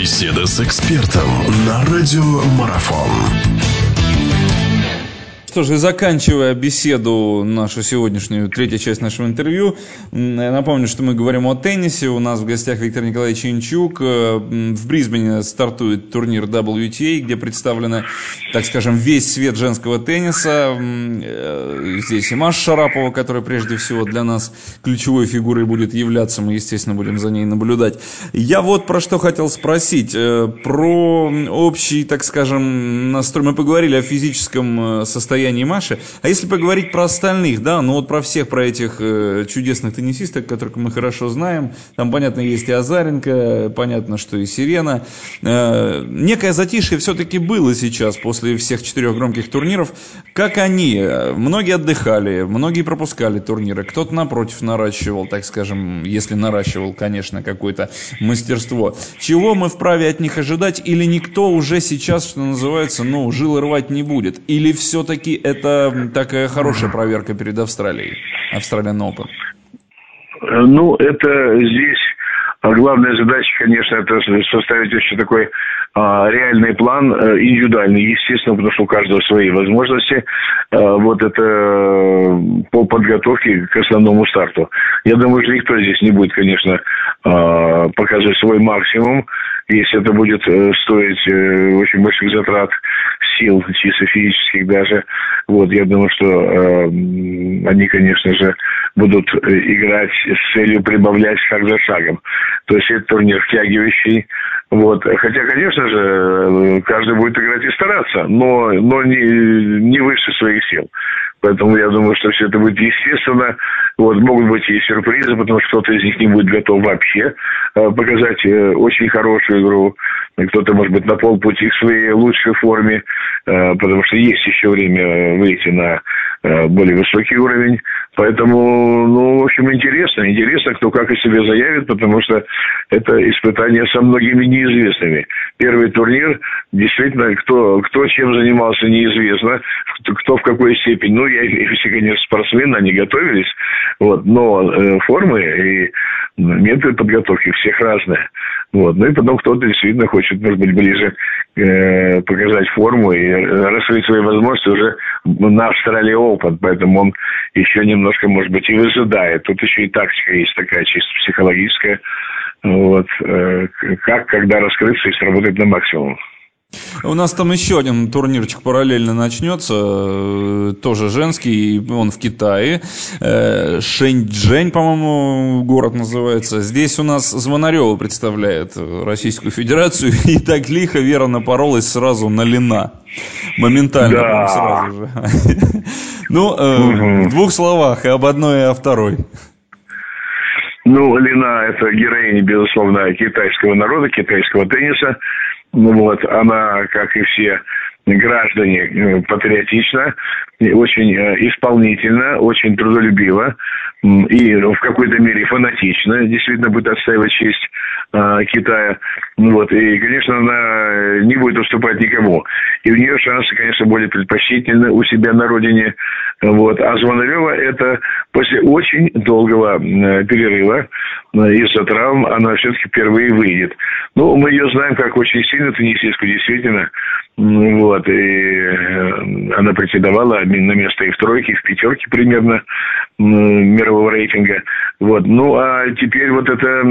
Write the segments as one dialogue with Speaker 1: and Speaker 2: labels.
Speaker 1: Беседа с экспертом на радиомарафон.
Speaker 2: Что же, заканчивая беседу, нашу сегодняшнюю, третью часть нашего интервью, я напомню, что мы говорим о теннисе. У нас в гостях Виктор Николаевич Инчук. Э, в Брисбене стартует турнир WTA, где представлены, так скажем, весь свет женского тенниса. Э, здесь и Маша Шарапова, которая прежде всего для нас ключевой фигурой будет являться. Мы, естественно, будем за ней наблюдать. Я вот про что хотел спросить. Э, про общий, так скажем, настрой. Мы поговорили о физическом состоянии состоянии Маши. А если поговорить про остальных, да, ну вот про всех, про этих э, чудесных теннисисток, которых мы хорошо знаем, там, понятно, есть и Азаренко, понятно, что и Сирена. Э, некое затишье все-таки было сейчас после всех четырех громких турниров. Как они? Многие отдыхали, многие пропускали турниры, кто-то напротив наращивал, так скажем, если наращивал, конечно, какое-то мастерство. Чего мы вправе от них ожидать? Или никто уже сейчас, что называется, ну, жилы рвать не будет? Или все-таки все-таки это такая хорошая проверка перед Австралией, Австралиан Open?
Speaker 3: Ну, это здесь главная задача, конечно, это составить очень такой а, реальный план, а, индивидуальный, естественно, потому что у каждого свои возможности. А, вот это э, по подготовке к основному старту. Я думаю, что никто здесь не будет, конечно, а, показывать свой максимум, если это будет э, стоить э, очень больших затрат сил, чисто физических даже. Вот, я думаю, что э, они, конечно же, будут играть с целью прибавлять шаг за шагом. То есть это турнир втягивающий. Вот. Хотя, конечно же, каждый будет играть и стараться, но, но не, не выше своих сил. Поэтому я думаю, что все это будет естественно. Вот, могут быть и сюрпризы, потому что кто-то из них не будет готов вообще э, показать э, очень хорошую игру. Кто-то, может быть, на полпути к своей лучшей форме, э, потому что есть еще время выйти на э, более высокий уровень. Поэтому, ну, в общем, интересно. Интересно, кто как о себе заявит, потому что это испытание со многими неизвестными. Первый турнир, действительно, кто, кто чем занимался, неизвестно. Кто в какой степени. Ну, я, все, конечно, спортсмены, они готовились. Вот, но э, формы и методы подготовки всех разные. Вот. Ну и потом кто-то действительно хочет, может быть, ближе э, показать форму и раскрыть свои возможности уже на Австралии Open. Поэтому он еще немножко, может быть, и выжидает. Тут еще и тактика есть такая чисто психологическая. Вот. Э, как, когда раскрыться и сработать на максимум.
Speaker 2: У нас там еще один турнирчик параллельно начнется, э, тоже женский, он в Китае. Э, Шэньчжэнь, по-моему, город называется. Здесь у нас Звонарева представляет Российскую Федерацию, и так лихо Вера напоролась сразу на Лина. Моментально, да. сразу же. Ну, э, в двух словах, и об одной, и о второй.
Speaker 3: Ну, Лина – это героиня, безусловно, китайского народа, китайского тенниса. Ну вот, она, как и все граждане, э, патриотична, очень э, исполнительна, очень трудолюбива и в какой-то мере фанатична, действительно будет отстаивать честь э, Китая. Вот. И, конечно, она не будет уступать никому. И у нее шансы, конечно, более предпочтительны у себя на родине. Вот. А Звонарева это после очень долгого перерыва из-за травм она все-таки впервые выйдет. Ну, мы ее знаем как очень сильно теннисистку, действительно. Вот, и э, она претендовала на место и в тройке, и в пятерке примерно мирового рейтинга. Вот. Ну, а теперь вот это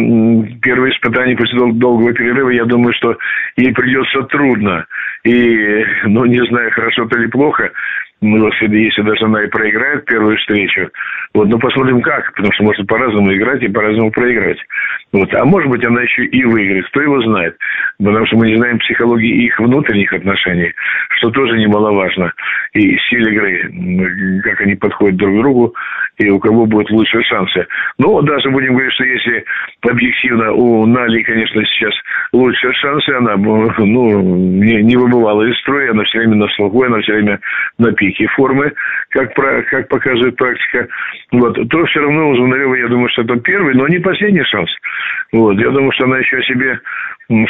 Speaker 3: первое испытание после дол- долгого перерыва, я думаю, что ей придется трудно. И, ну, не знаю, хорошо это или плохо, ну, если, если даже она и проиграет первую встречу, вот, ну, посмотрим как, потому что может по-разному играть и по-разному проиграть. Вот, а может быть, она еще и выиграет, кто его знает, потому что мы не знаем психологии их внутренних отношений, что тоже немаловажно, и стиль игры, как они подходят друг к другу, и у кого будут лучшие шансы. Ну, даже будем говорить, что если объективно у Нали, конечно, сейчас лучшие шансы, она ну, не, не выбывала из строя, она все время на слуху, она все время на пике формы, как, про, как показывает практика, вот, то все равно у Звонарева, я думаю, что это первый, но не последний шанс. Вот, я думаю, что она еще себе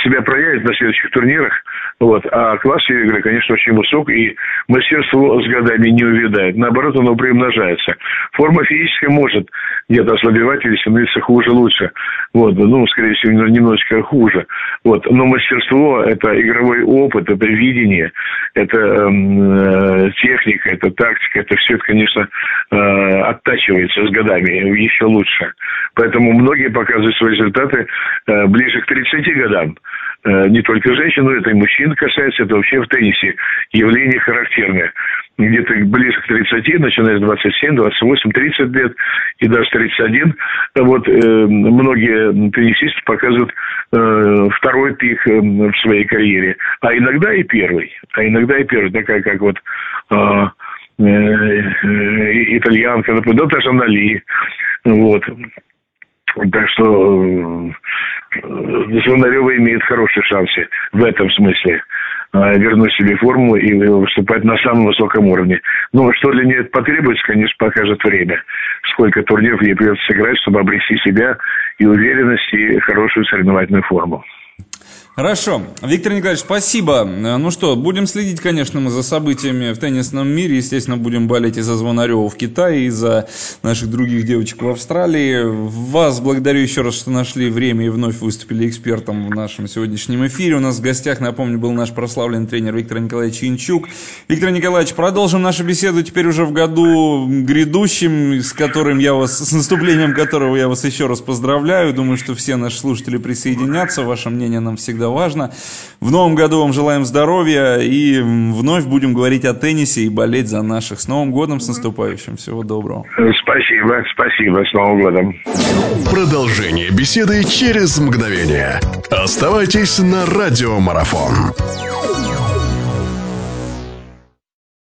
Speaker 3: себя проявит на следующих турнирах. Вот. А класс ее игры, конечно, очень высок, и мастерство с годами не увядает. Наоборот, оно приумножается. Форма физическая может где-то ослабевать или становиться хуже, лучше. Вот. Ну, скорее всего, немножечко хуже. Вот. Но мастерство – это игровой опыт, это видение, это эм, э, техника, это тактика, это все, это, конечно, э, оттачивается с годами еще лучше. Поэтому многие показывают свои результаты э, ближе к 30 годам. Э, не только женщин, но это и мужчин касается, это вообще в теннисе явление характерное. Где-то ближе к 30, начиная с 27, 28, 30 лет и даже 31, вот э, многие теннисисты показывают э, второй пик э, в своей карьере, а иногда и первый, а иногда и первый, такая как вот э, э, итальянка, например, даже Нали, вот. Так что э, Звонарева имеет хорошие шансы в этом смысле э, вернуть себе форму и выступать на самом высоком уровне. Но что для нее потребуется, конечно, покажет время. Сколько турниров ей придется сыграть, чтобы обрести себя и уверенность, и хорошую соревновательную форму.
Speaker 2: Хорошо. Виктор Николаевич, спасибо. Ну что, будем следить, конечно, мы за событиями в теннисном мире. Естественно, будем болеть и за Звонарева в Китае, и за наших других девочек в Австралии. Вас благодарю еще раз, что нашли время и вновь выступили экспертом в нашем сегодняшнем эфире. У нас в гостях, напомню, был наш прославленный тренер Виктор Николаевич Инчук. Виктор Николаевич, продолжим нашу беседу теперь уже в году грядущем, с которым я вас, с наступлением которого я вас еще раз поздравляю. Думаю, что все наши слушатели присоединятся. Ваше мнение нам всегда важно. В новом году вам желаем здоровья и вновь будем говорить о теннисе и болеть за наших. С Новым годом, с наступающим. Всего доброго.
Speaker 3: Спасибо, спасибо. С Новым годом.
Speaker 1: Продолжение беседы через мгновение. Оставайтесь на радиомарафон.